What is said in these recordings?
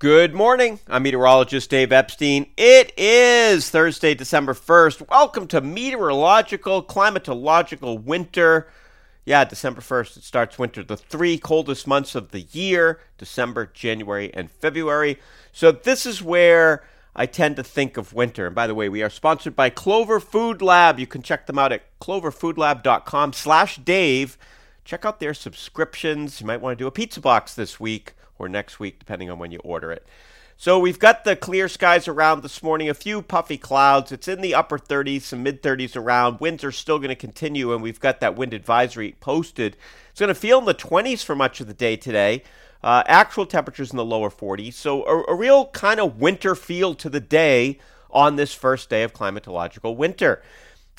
Good morning. I'm meteorologist Dave Epstein. It is Thursday, December 1st. Welcome to meteorological, climatological winter. Yeah, December 1st, it starts winter, the three coldest months of the year December, January, and February. So, this is where I tend to think of winter. And by the way, we are sponsored by Clover Food Lab. You can check them out at cloverfoodlab.com slash Dave. Check out their subscriptions. You might want to do a pizza box this week or next week, depending on when you order it. So we've got the clear skies around this morning, a few puffy clouds. It's in the upper 30s, some mid 30s around. Winds are still going to continue, and we've got that wind advisory posted. It's going to feel in the 20s for much of the day today. Uh, actual temperatures in the lower 40s. So a, a real kind of winter feel to the day on this first day of climatological winter.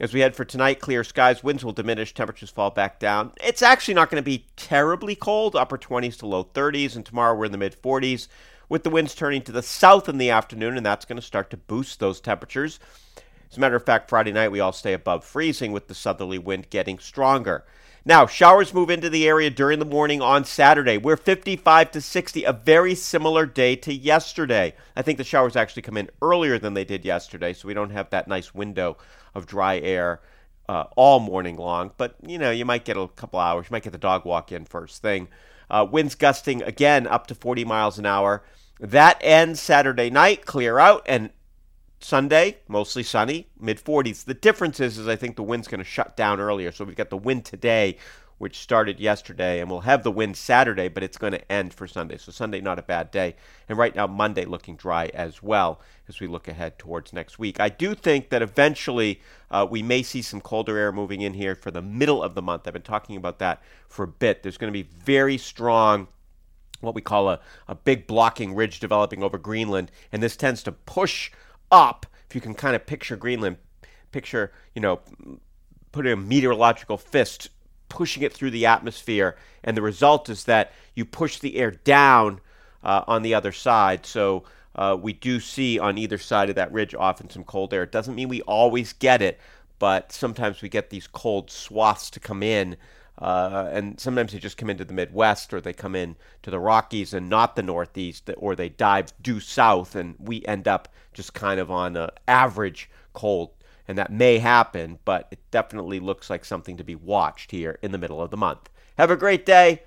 As we head for tonight, clear skies, winds will diminish, temperatures fall back down. It's actually not going to be terribly cold, upper 20s to low 30s, and tomorrow we're in the mid 40s, with the winds turning to the south in the afternoon, and that's going to start to boost those temperatures. As a matter of fact, Friday night we all stay above freezing with the southerly wind getting stronger. Now, showers move into the area during the morning on Saturday. We're 55 to 60, a very similar day to yesterday. I think the showers actually come in earlier than they did yesterday, so we don't have that nice window of dry air uh, all morning long. But, you know, you might get a couple hours. You might get the dog walk in first thing. Uh, winds gusting again up to 40 miles an hour. That ends Saturday night, clear out, and Sunday, mostly sunny, mid 40s. The difference is, is I think the wind's going to shut down earlier. So we've got the wind today, which started yesterday, and we'll have the wind Saturday, but it's going to end for Sunday. So Sunday, not a bad day. And right now, Monday looking dry as well as we look ahead towards next week. I do think that eventually uh, we may see some colder air moving in here for the middle of the month. I've been talking about that for a bit. There's going to be very strong what we call a, a big blocking ridge developing over Greenland, and this tends to push up, if you can kind of picture Greenland, picture, you know, putting a meteorological fist pushing it through the atmosphere, and the result is that you push the air down uh, on the other side. So uh, we do see on either side of that ridge often some cold air. It doesn't mean we always get it, but sometimes we get these cold swaths to come in. Uh, and sometimes they just come into the Midwest or they come in to the Rockies and not the Northeast, or they dive due south, and we end up just kind of on an average cold. And that may happen, but it definitely looks like something to be watched here in the middle of the month. Have a great day.